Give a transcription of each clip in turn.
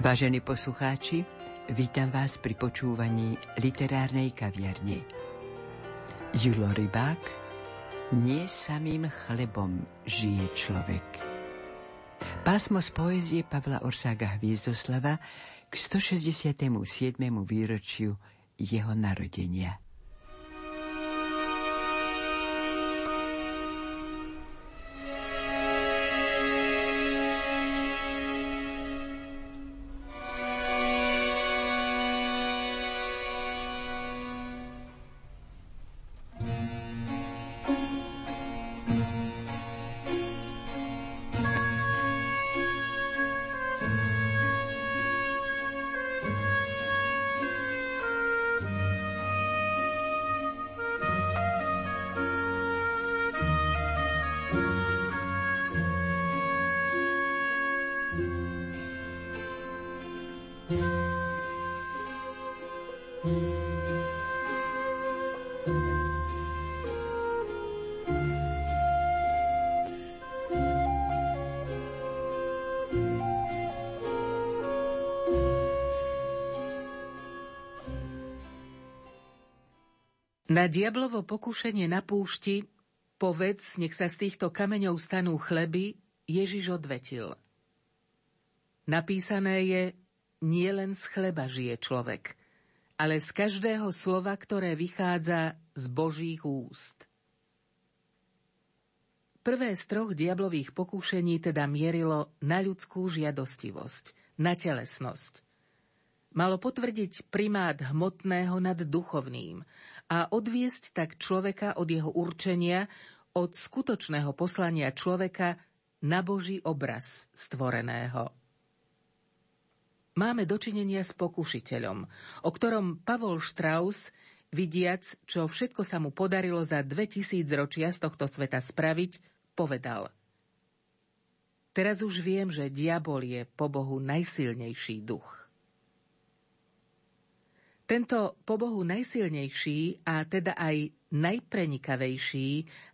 Vážení poslucháči, vítam vás pri počúvaní literárnej kaviarne. Julo Rybák Nie samým chlebom žije človek. Pásmo z poezie Pavla Orsága Hviezdoslava k 167. výročiu jeho narodenia. Na diablovo pokušenie na púšti, povedz, nech sa z týchto kameňov stanú chleby, Ježiš odvetil. Napísané je, nie len z chleba žije človek, ale z každého slova, ktoré vychádza z Božích úst. Prvé z troch diablových pokúšení teda mierilo na ľudskú žiadostivosť, na telesnosť. Malo potvrdiť primát hmotného nad duchovným a odviesť tak človeka od jeho určenia, od skutočného poslania človeka na Boží obraz stvoreného. Máme dočinenia s pokušiteľom, o ktorom Pavol Strauss, vidiac, čo všetko sa mu podarilo za 2000 ročia z tohto sveta spraviť, povedal Teraz už viem, že diabol je po Bohu najsilnejší duch. Tento po Bohu najsilnejší a teda aj najprenikavejší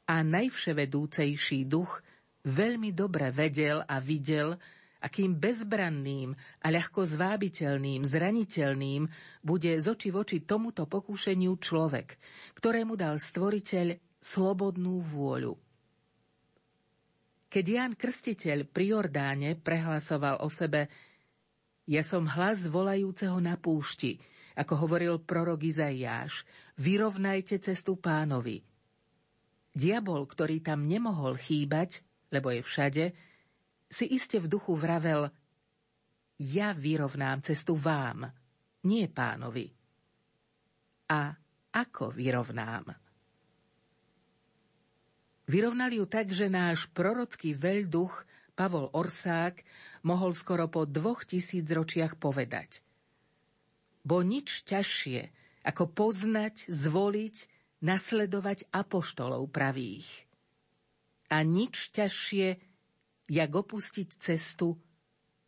a najvševedúcejší duch veľmi dobre vedel a videl, akým bezbranným a ľahko zvábiteľným, zraniteľným bude z oči voči tomuto pokúšeniu človek, ktorému dal stvoriteľ slobodnú vôľu. Keď Ján Krstiteľ pri Jordáne prehlasoval o sebe Ja som hlas volajúceho na púšti, ako hovoril prorok Izaiáš, vyrovnajte cestu pánovi. Diabol, ktorý tam nemohol chýbať, lebo je všade, si iste v duchu vravel, ja vyrovnám cestu vám, nie pánovi. A ako vyrovnám? Vyrovnali ju tak, že náš prorocký veľduch Pavol Orsák mohol skoro po dvoch tisíc ročiach povedať – bo nič ťažšie, ako poznať, zvoliť, nasledovať apoštolov pravých. A nič ťažšie, jak opustiť cestu,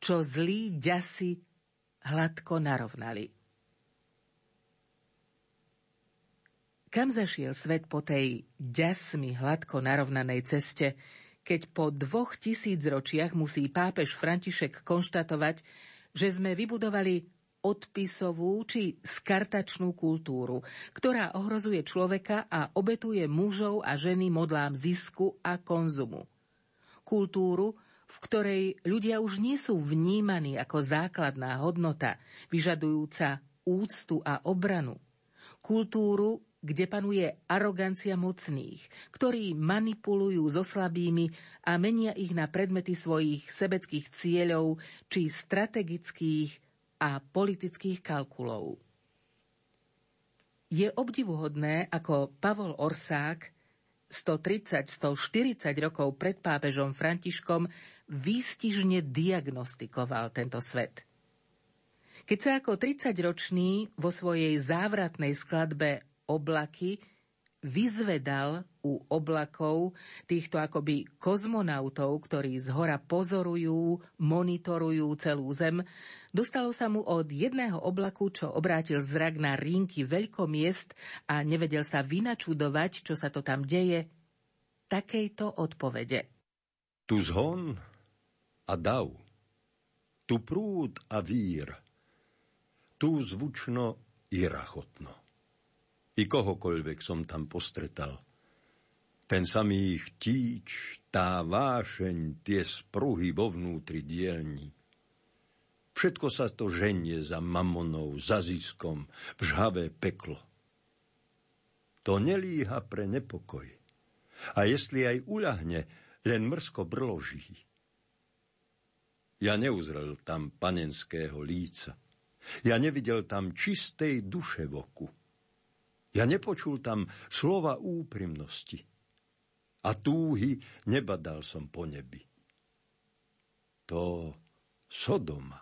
čo zlí ďasi hladko narovnali. Kam zašiel svet po tej ďasmi hladko narovnanej ceste, keď po dvoch tisíc ročiach musí pápež František konštatovať, že sme vybudovali odpisovú či skartačnú kultúru, ktorá ohrozuje človeka a obetuje mužov a ženy modlám zisku a konzumu. Kultúru, v ktorej ľudia už nie sú vnímaní ako základná hodnota, vyžadujúca úctu a obranu. Kultúru, kde panuje arogancia mocných, ktorí manipulujú so slabými a menia ich na predmety svojich sebeckých cieľov či strategických a politických kalkulov. Je obdivuhodné, ako Pavol Orsák 130-140 rokov pred pápežom Františkom výstižne diagnostikoval tento svet. Keď sa ako 30-ročný vo svojej závratnej skladbe Oblaky vyzvedal u oblakov týchto akoby kozmonautov, ktorí z hora pozorujú, monitorujú celú Zem, dostalo sa mu od jedného oblaku, čo obrátil zrak na rínky veľkomiest a nevedel sa vynačudovať, čo sa to tam deje, takejto odpovede. Tu zhon a dav, tu prúd a vír, tu zvučno i rachotno. I kohokoľvek som tam postretal. Ten samý chtíč, tá vášeň, tie spruhy vo vnútri dielní. Všetko sa to ženie za mamonou, za ziskom, v žhavé peklo. To nelíha pre nepokoj. A jestli aj uľahne, len mrsko brloží. Ja neuzrel tam panenského líca. Ja nevidel tam čistej duše v oku. Ja nepočul tam slova úprimnosti. A túhy nebadal som po nebi. To Sodoma.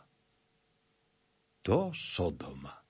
To Sodoma.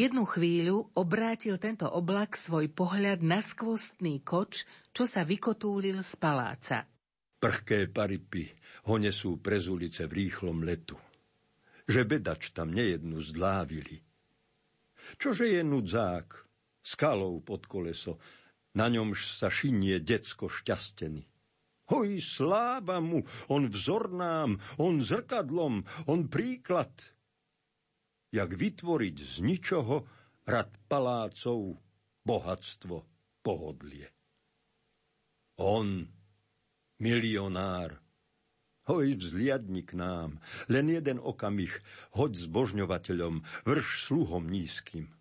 Jednu chvíľu obrátil tento oblak svoj pohľad na skvostný koč, čo sa vykotúlil z paláca. Prchké paripy ho nesú prez ulice v rýchlom letu. Že bedač tam nejednu zdlávili. Čože je nudzák, skalou pod koleso, na ňomž sa šinie decko šťastený. Hoj, sláva mu, on vzor nám, on zrkadlom, on príklad – jak vytvoriť z ničoho rad palácov, bohatstvo, pohodlie. On, milionár, hoj vzliadni k nám, len jeden okamih, hoď zbožňovateľom, vrš sluhom nízkym.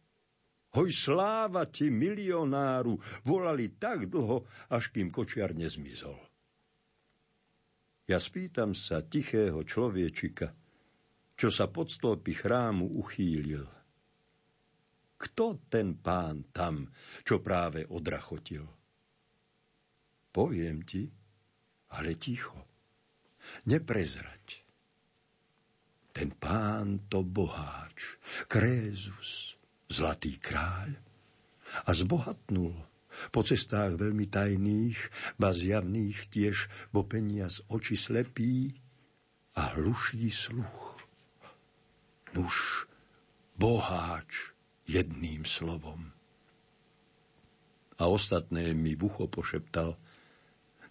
Hoj sláva ti, milionáru, volali tak dlho, až kým kočiar nezmizol. Ja spýtam sa tichého človečika, čo sa pod stĺpy chrámu uchýlil. Kto ten pán tam, čo práve odrachotil? Poviem ti, ale ticho. Neprezrať. Ten pán to boháč, Krézus, zlatý kráľ. A zbohatnul po cestách veľmi tajných, ba zjavných tiež, bo peniaz oči slepí a hluší sluch. Nuž, boháč jedným slovom. A ostatné mi v ucho pošeptal,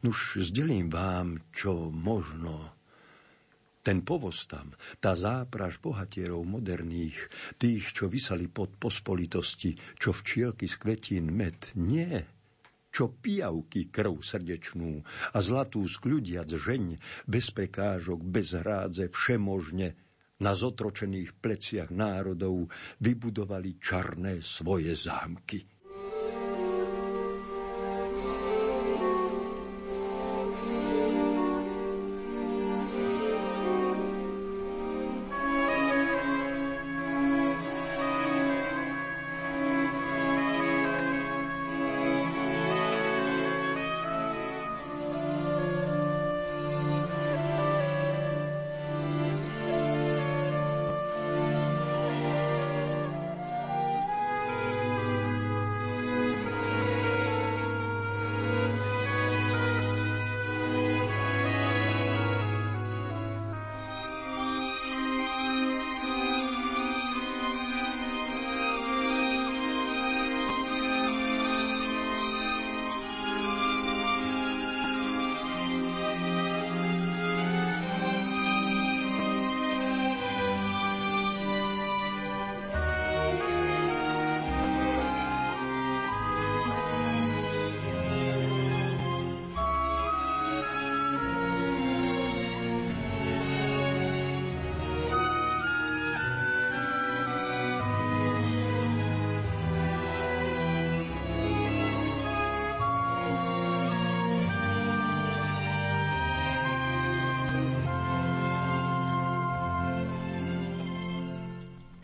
nuž zdelím vám, čo možno. Ten povoz tam, tá zápraž bohatierov moderných, tých, čo vysali pod pospolitosti, čo včielky z kvetín med, nie, čo pijavky krv srdečnú a zlatú skľudiac žeň, bez prekážok, bez hrádze, všemožne, na zotročených pleciach národov vybudovali čarné svoje zámky.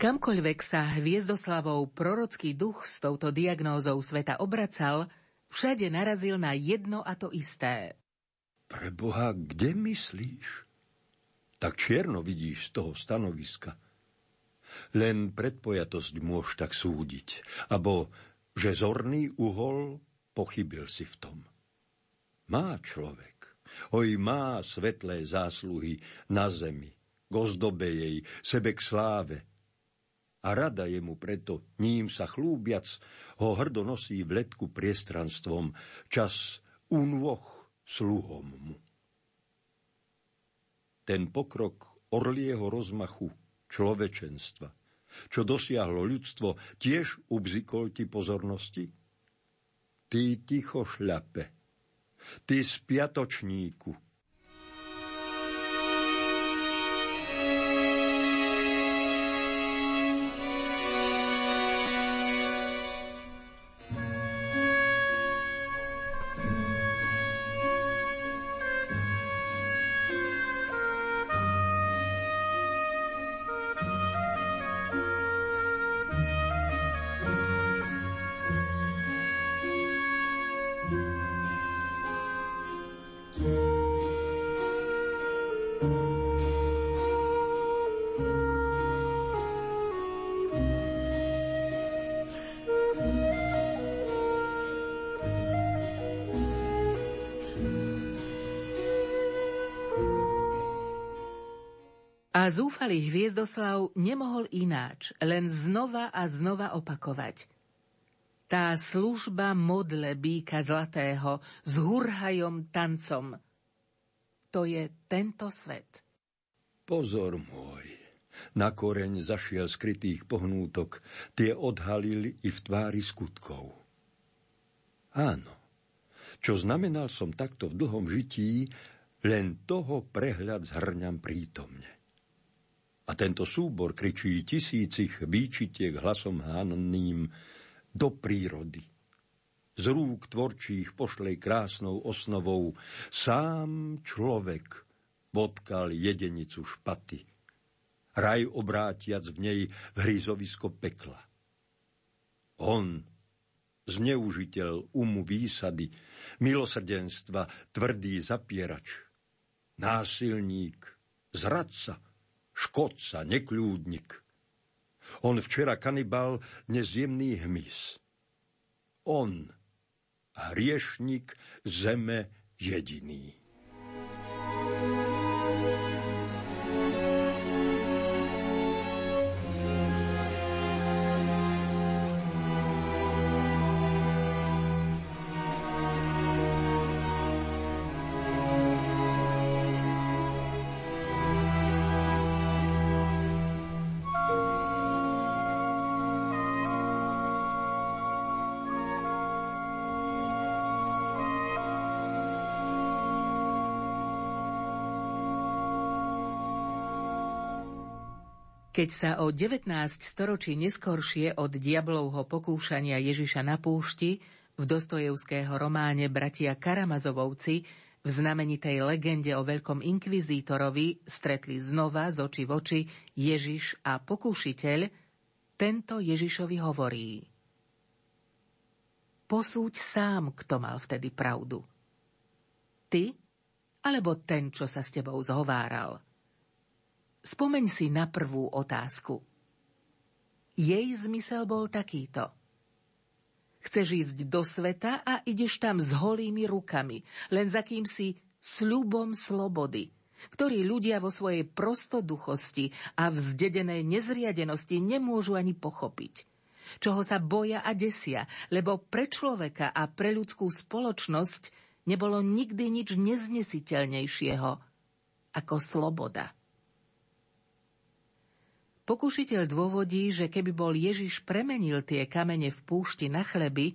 Kamkoľvek sa hviezdoslavou prorocký duch s touto diagnózou sveta obracal, všade narazil na jedno a to isté. Preboha, kde myslíš? Tak čierno vidíš z toho stanoviska. Len predpojatosť môž tak súdiť, abo že zorný uhol pochybil si v tom. Má človek, oj má svetlé zásluhy na zemi, gozdobe jej, sebe k sláve, a rada je mu preto, ním sa chlúbiac, ho hrdo nosí v letku priestranstvom, čas unvoch sluhom mu. Ten pokrok orlieho rozmachu človečenstva, čo dosiahlo ľudstvo, tiež ubzikol ti pozornosti? Ty ticho šľape, ty spiatočníku, A zúfalý Hviezdoslav nemohol ináč, len znova a znova opakovať. Tá služba modle býka zlatého s hurhajom tancom. To je tento svet. Pozor môj, na koreň zašiel skrytých pohnútok, tie odhalili i v tvári skutkov. Áno, čo znamenal som takto v dlhom žití, len toho prehľad zhrňam prítomne. A tento súbor kričí tisícich výčitiek hlasom hanným do prírody. Z rúk tvorčích pošlej krásnou osnovou sám človek vodkal jedenicu špaty. Raj obrátiac v nej v hryzovisko pekla. On, zneužiteľ umu výsady, milosrdenstva, tvrdý zapierač, násilník, zradca, škodca, nekľúdnik. On včera kanibal, dnes jemný hmyz. On, hriešnik zeme jediný. Keď sa o 19 storočí neskoršie od diablovho pokúšania Ježiša na púšti v Dostojevského románe Bratia Karamazovovci v znamenitej legende o veľkom inkvizítorovi stretli znova z oči v oči Ježiš a pokúšiteľ, tento Ježišovi hovorí. Posúď sám, kto mal vtedy pravdu. Ty, alebo ten, čo sa s tebou zhováral – Spomeň si na prvú otázku. Jej zmysel bol takýto. Chceš ísť do sveta a ideš tam s holými rukami, len za kýmsi sľubom slobody, ktorý ľudia vo svojej prostoduchosti a vzdedenej nezriadenosti nemôžu ani pochopiť. Čoho sa boja a desia, lebo pre človeka a pre ľudskú spoločnosť nebolo nikdy nič neznesiteľnejšieho ako sloboda. Pokúšiteľ dôvodí, že keby bol Ježiš premenil tie kamene v púšti na chleby,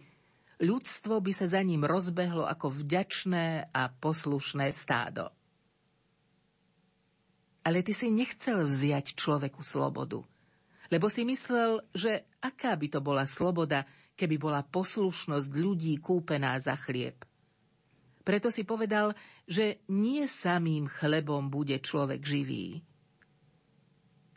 ľudstvo by sa za ním rozbehlo ako vďačné a poslušné stádo. Ale ty si nechcel vziať človeku slobodu, lebo si myslel, že aká by to bola sloboda, keby bola poslušnosť ľudí kúpená za chlieb. Preto si povedal, že nie samým chlebom bude človek živý,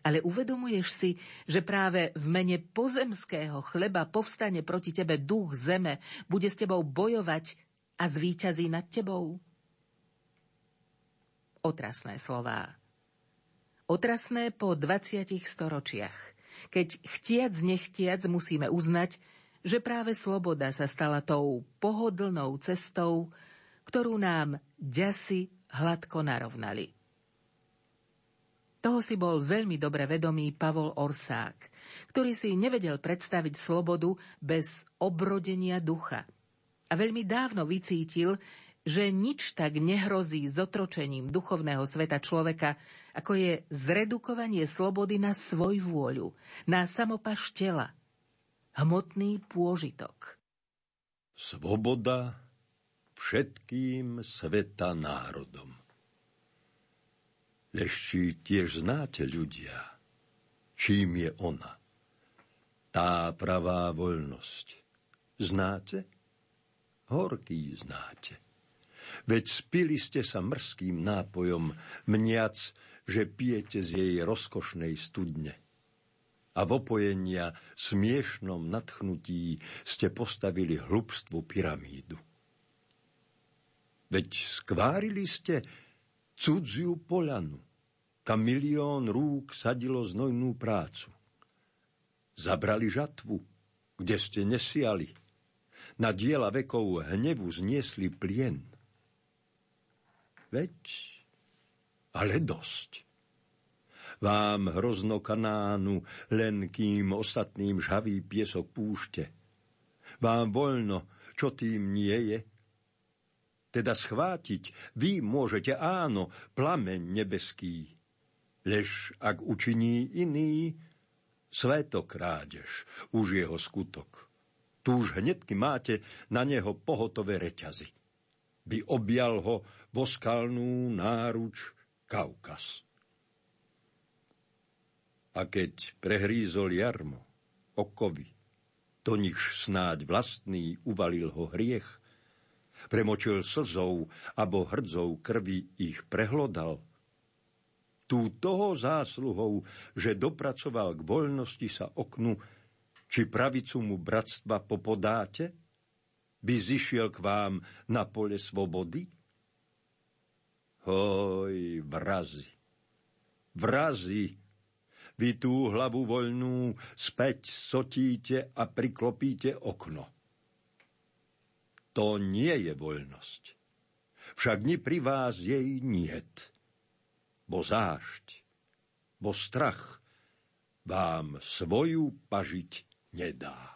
Ale uvedomuješ si, že práve v mene pozemského chleba povstane proti tebe duch zeme, bude s tebou bojovať a zvíťazí nad tebou? Otrasné slová. Otrasné po 20 storočiach, keď chtiac nechtiac musíme uznať, že práve sloboda sa stala tou pohodlnou cestou, ktorú nám ďasi hladko narovnali. Toho si bol veľmi dobre vedomý Pavol Orsák, ktorý si nevedel predstaviť slobodu bez obrodenia ducha. A veľmi dávno vycítil, že nič tak nehrozí zotročením duchovného sveta človeka, ako je zredukovanie slobody na svoj vôľu, na samopaš tela, hmotný pôžitok. Svoboda všetkým sveta národom. Lešči tiež znáte ľudia, čím je ona. Tá pravá voľnosť. Znáte? Horký znáte. Veď spili ste sa mrským nápojom, mniac, že pijete z jej rozkošnej studne. A v opojenia smiešnom nadchnutí ste postavili hlubstvu pyramídu. Veď skvárili ste cudziu poľanu, kam milión rúk sadilo znojnú prácu. Zabrali žatvu, kde ste nesiali. Na diela vekov hnevu zniesli plien. Veď, ale dosť. Vám hrozno kanánu, len kým ostatným žhavý piesok púšte. Vám voľno, čo tým nie je, teda schvátiť, vy môžete áno, plameň nebeský. Lež ak učiní iný, sveto krádež, už jeho skutok. Tu už hnedky máte na neho pohotové reťazy. By objal ho voskalnú náruč Kaukaz. A keď prehrízol jarmo, okovy, to niž snáď vlastný uvalil ho hriech, premočil slzou abo hrdzou krvi ich prehlodal. Tú toho zásluhou, že dopracoval k voľnosti sa oknu, či pravicu mu bratstva popodáte, by zišiel k vám na pole svobody? Hoj, vrazi, vrazi, vy tú hlavu voľnú späť sotíte a priklopíte okno. To nie je voľnosť. Však ni pri vás jej niet. Bo zášť, bo strach vám svoju pažiť nedá.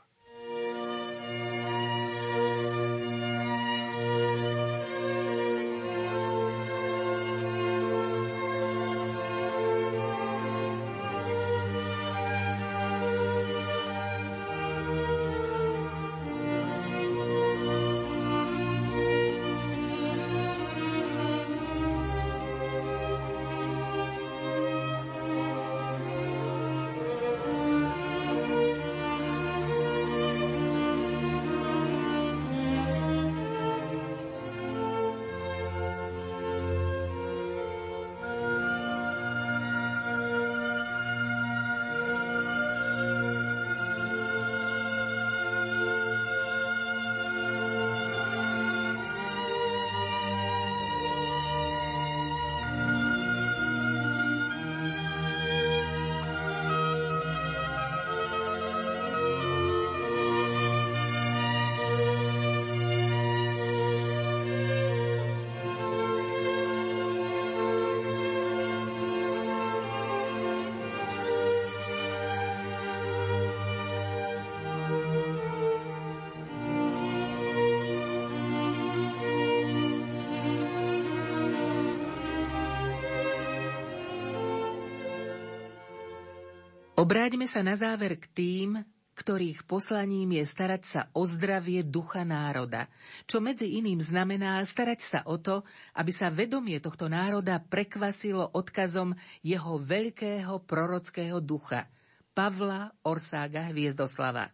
Obráťme sa na záver k tým, ktorých poslaním je starať sa o zdravie ducha národa, čo medzi iným znamená starať sa o to, aby sa vedomie tohto národa prekvasilo odkazom jeho veľkého prorockého ducha, Pavla Orsága Hviezdoslava.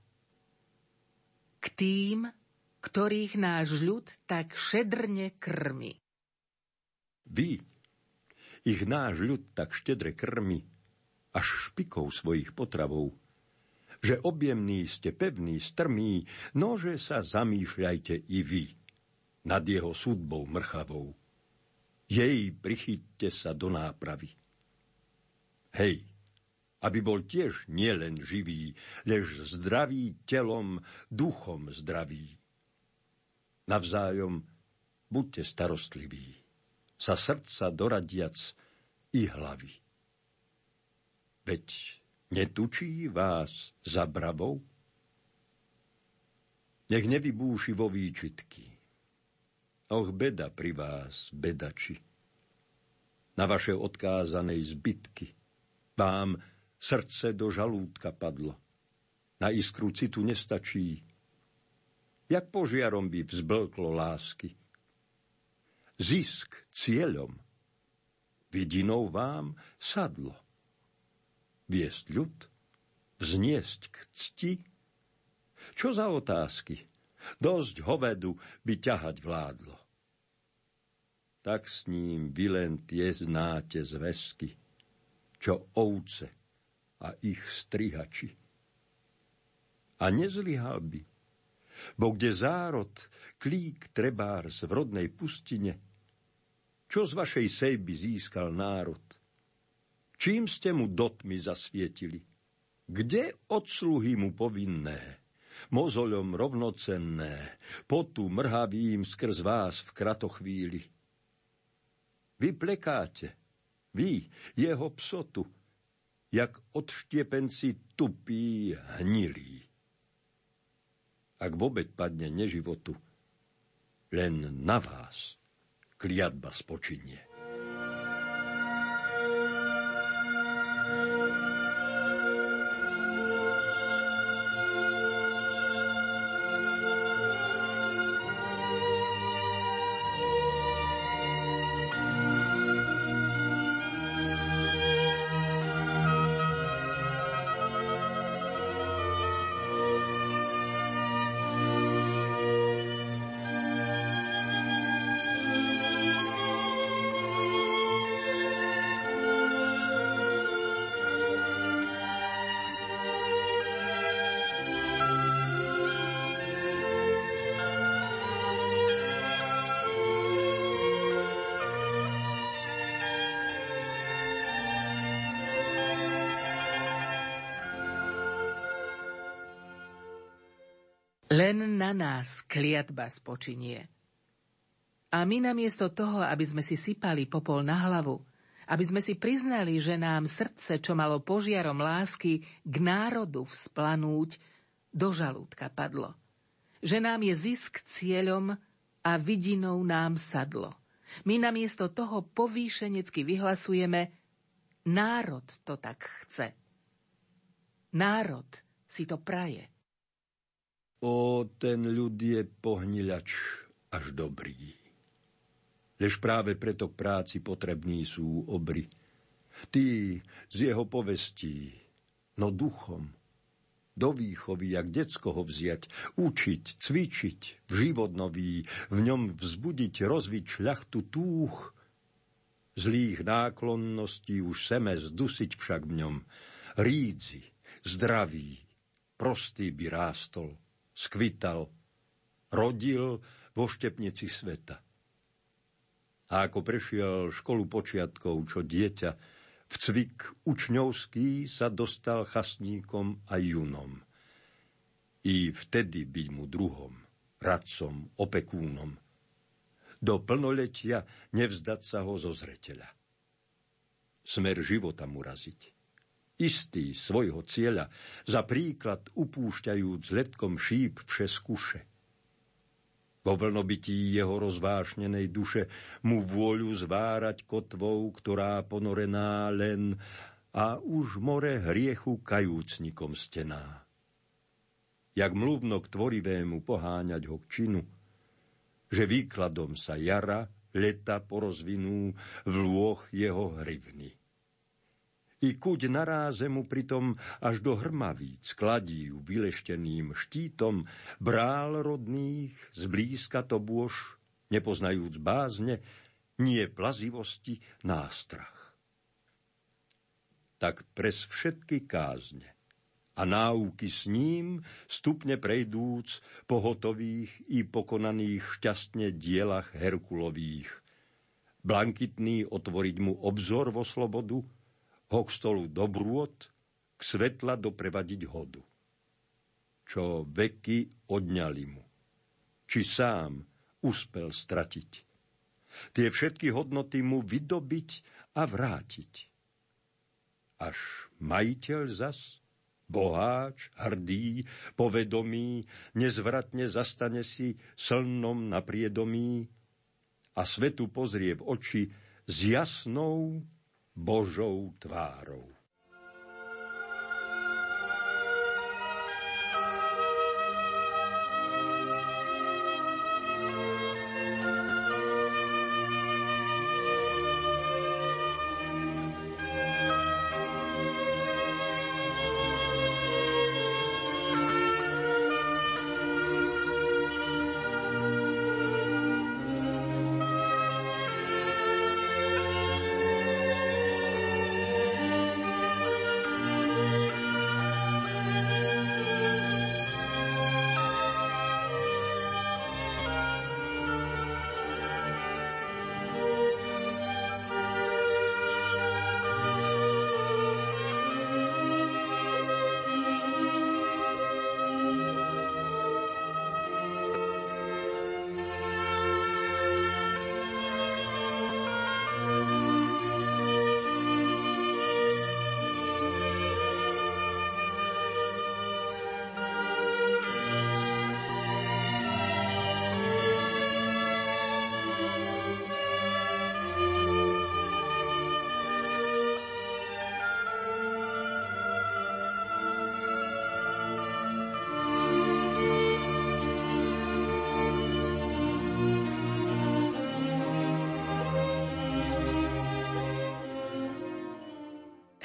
K tým, ktorých náš ľud tak šedrne krmi. Vy, ich náš ľud tak štedre krmi, až špikou svojich potravov, že objemný ste pevný, strmý, nože sa zamýšľajte i vy nad jeho súdbou mrchavou. Jej prichyťte sa do nápravy. Hej, aby bol tiež nielen živý, lež zdravý telom, duchom zdravý. Navzájom buďte starostliví, sa srdca doradiac i hlavy. Veď netučí vás za bravou? Nech nevybúši vo výčitky. Och, beda pri vás, bedači. Na vaše odkázanej zbytky. Vám Srdce do žalúdka padlo. Na iskru citu nestačí. Jak požiarom by vzblklo lásky. Zisk cieľom. Vidinou vám sadlo. Viesť ľud? Vzniesť k cti? Čo za otázky? Dosť hovedu by ťahať vládlo. Tak s ním vy len tie znáte zväzky, čo ovce a ich strihači. A nezlyhal by, bo kde zárod, klík trebárs v rodnej pustine, čo z vašej sejby získal národ? Čím ste mu dotmi zasvietili? Kde odsluhy mu povinné? Mozoľom rovnocenné, potu mrhavým skrz vás v kratochvíli. Vy plekáte, vy, jeho psotu, jak odštiepenci tupí hnilí. Ak vôbec padne neživotu, len na vás kliatba spočinie. Len na nás kliatba spočinie. A my namiesto toho, aby sme si sypali popol na hlavu, aby sme si priznali, že nám srdce, čo malo požiarom lásky k národu vzplanúť, do žalúdka padlo. Že nám je zisk cieľom a vidinou nám sadlo. My namiesto toho povýšenecky vyhlasujeme, národ to tak chce. Národ si to praje. O, ten ľud je pohniľač až dobrý. Lež práve preto k práci potrební sú obry. Tí z jeho povestí, no duchom, do výchovy, jak decko ho vziať, učiť, cvičiť, v život nový, v ňom vzbudiť, rozviť šľachtu túch, zlých náklonností už seme zdusiť však v ňom, rídzi, zdravý, prostý by rástol, skvital, rodil vo štepnici sveta. A ako prešiel školu počiatkov, čo dieťa, v cvik učňovský sa dostal chasníkom a junom. I vtedy byť mu druhom, radcom, opekúnom. Do plnoletia nevzdať sa ho zo zreteľa. Smer života mu raziť istý svojho cieľa, za príklad upúšťajúc letkom šíp vše skúše. Vo vlnobytí jeho rozvášnenej duše mu vôľu zvárať kotvou, ktorá ponorená len a už more hriechu kajúcnikom stená. Jak mluvno k tvorivému poháňať ho k činu, že výkladom sa jara, leta porozvinú v lôch jeho hrivny i kuď naráze mu pritom až do hrmavíc kladív vylešteným štítom brál rodných zblízka to bôž, nepoznajúc bázne, nie plazivosti, nástrach. tak pres všetky kázne a náuky s ním, stupne prejdúc po hotových i pokonaných šťastne dielach Herkulových. Blankitný otvoriť mu obzor vo slobodu, ho k stolu dobrôd, k svetla doprevadiť hodu. Čo veky odňali mu, či sám uspel stratiť. Tie všetky hodnoty mu vydobiť a vrátiť až majiteľ zas, boháč, hrdý, povedomý, nezvratne zastane si slnom na priedomí a svetu pozrie v oči s jasnou Božou tvárou.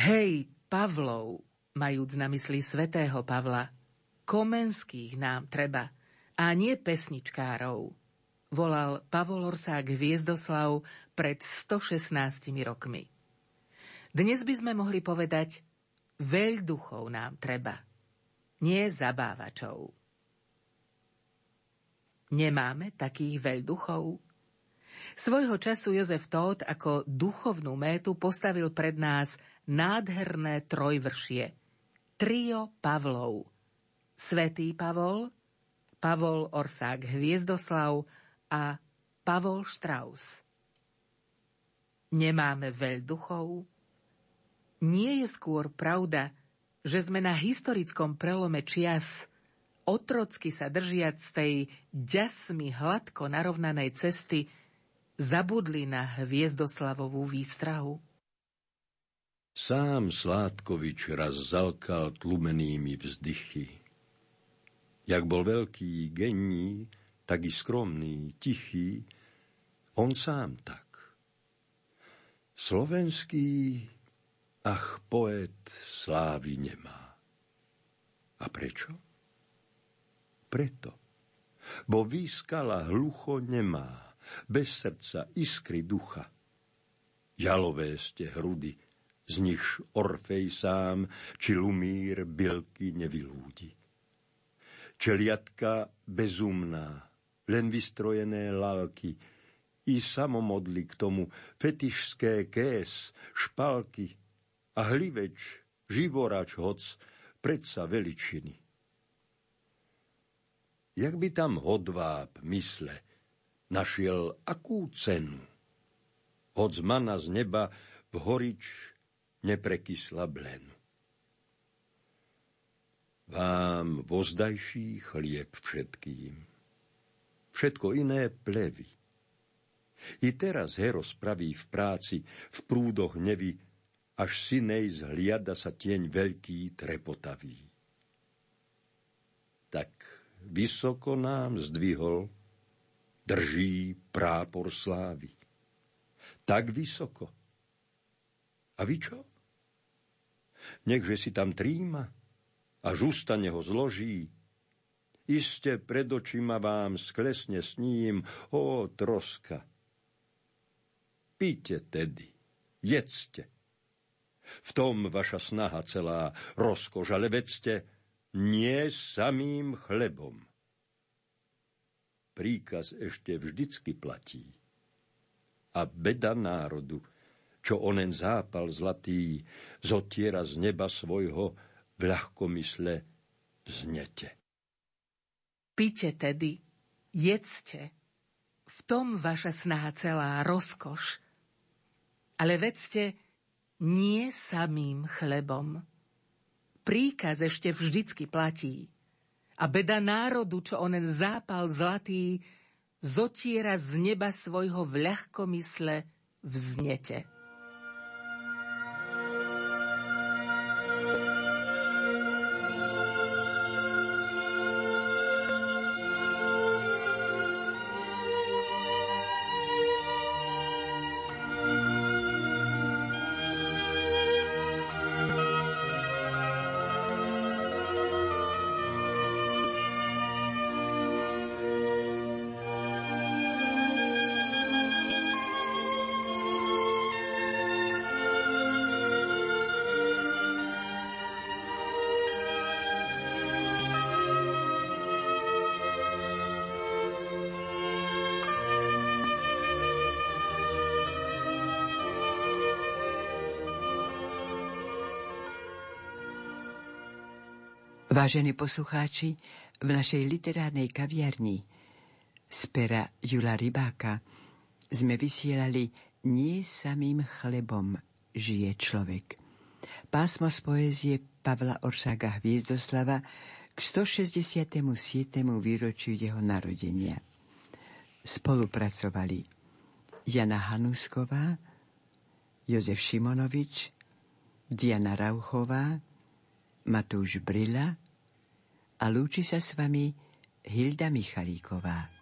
Hej, Pavlov, majúc na mysli svätého Pavla, Komenských nám treba, a nie pesničkárov, volal Pavol Orsák Hviezdoslav pred 116 rokmi. Dnes by sme mohli povedať, veľduchov nám treba, nie zabávačov. Nemáme takých veľduchov? Svojho času Jozef Tóth ako duchovnú métu postavil pred nás nádherné trojvršie. Trio Pavlov. Svetý Pavol, Pavol Orsák Hviezdoslav a Pavol Štraus. Nemáme veľduchov? Nie je skôr pravda, že sme na historickom prelome čias, otrocky sa držiac tej ďasmi hladko narovnanej cesty, zabudli na Hviezdoslavovú výstrahu? Sám Sládkovič raz zalkal tlumenými vzdychy. Jak bol veľký, gení, tak i skromný, tichý, on sám tak. Slovenský, ach, poet slávy nemá. A prečo? Preto, bo výskala hlucho nemá, bez srdca iskry ducha. Jalové ste hrudy, z nich Orfej sám, či Lumír bylky nevylúdi. Čeliatka bezumná, len vystrojené lalky, i samomodli k tomu fetišské kés, špalky a hliveč, živorač hoc, predsa veličiny. Jak by tam hodváb mysle našiel akú cenu? Hoc mana z neba v horič neprekysla blen. Vám vozdajší chlieb všetkým. Všetko iné plevy. I teraz hero spraví v práci, v prúdoch nevy, až synej zhliada sa tieň veľký trepotavý. Tak vysoko nám zdvihol, drží prápor slávy. Tak vysoko, a vy čo? Nechže si tam tríma a žustane ho zloží. Iste pred očima vám sklesne s ním, o troska. Píte tedy, jedzte. V tom vaša snaha celá rozkož, ale vedzte, nie samým chlebom. Príkaz ešte vždycky platí. A beda národu, čo onen zápal zlatý zotiera z neba svojho v ľahkomysle vznete. Píte tedy, jedzte, v tom vaša snaha celá rozkoš. Ale vedzte, nie samým chlebom. Príkaz ešte vždycky platí. A beda národu, čo onen zápal zlatý, zotiera z neba svojho v ľahkomysle vznete. Vážení poslucháči, v našej literárnej kaviarni z pera Jula Rybáka sme vysielali Nie samým chlebom žije človek. Pásmo z poézie Pavla Oršága Hviezdoslava k 167. výročiu jeho narodenia. Spolupracovali Jana Hanusková, Jozef Šimonovič, Diana Rauchová, Matúš Brila, a lúči sa s vami Hilda Michalíková.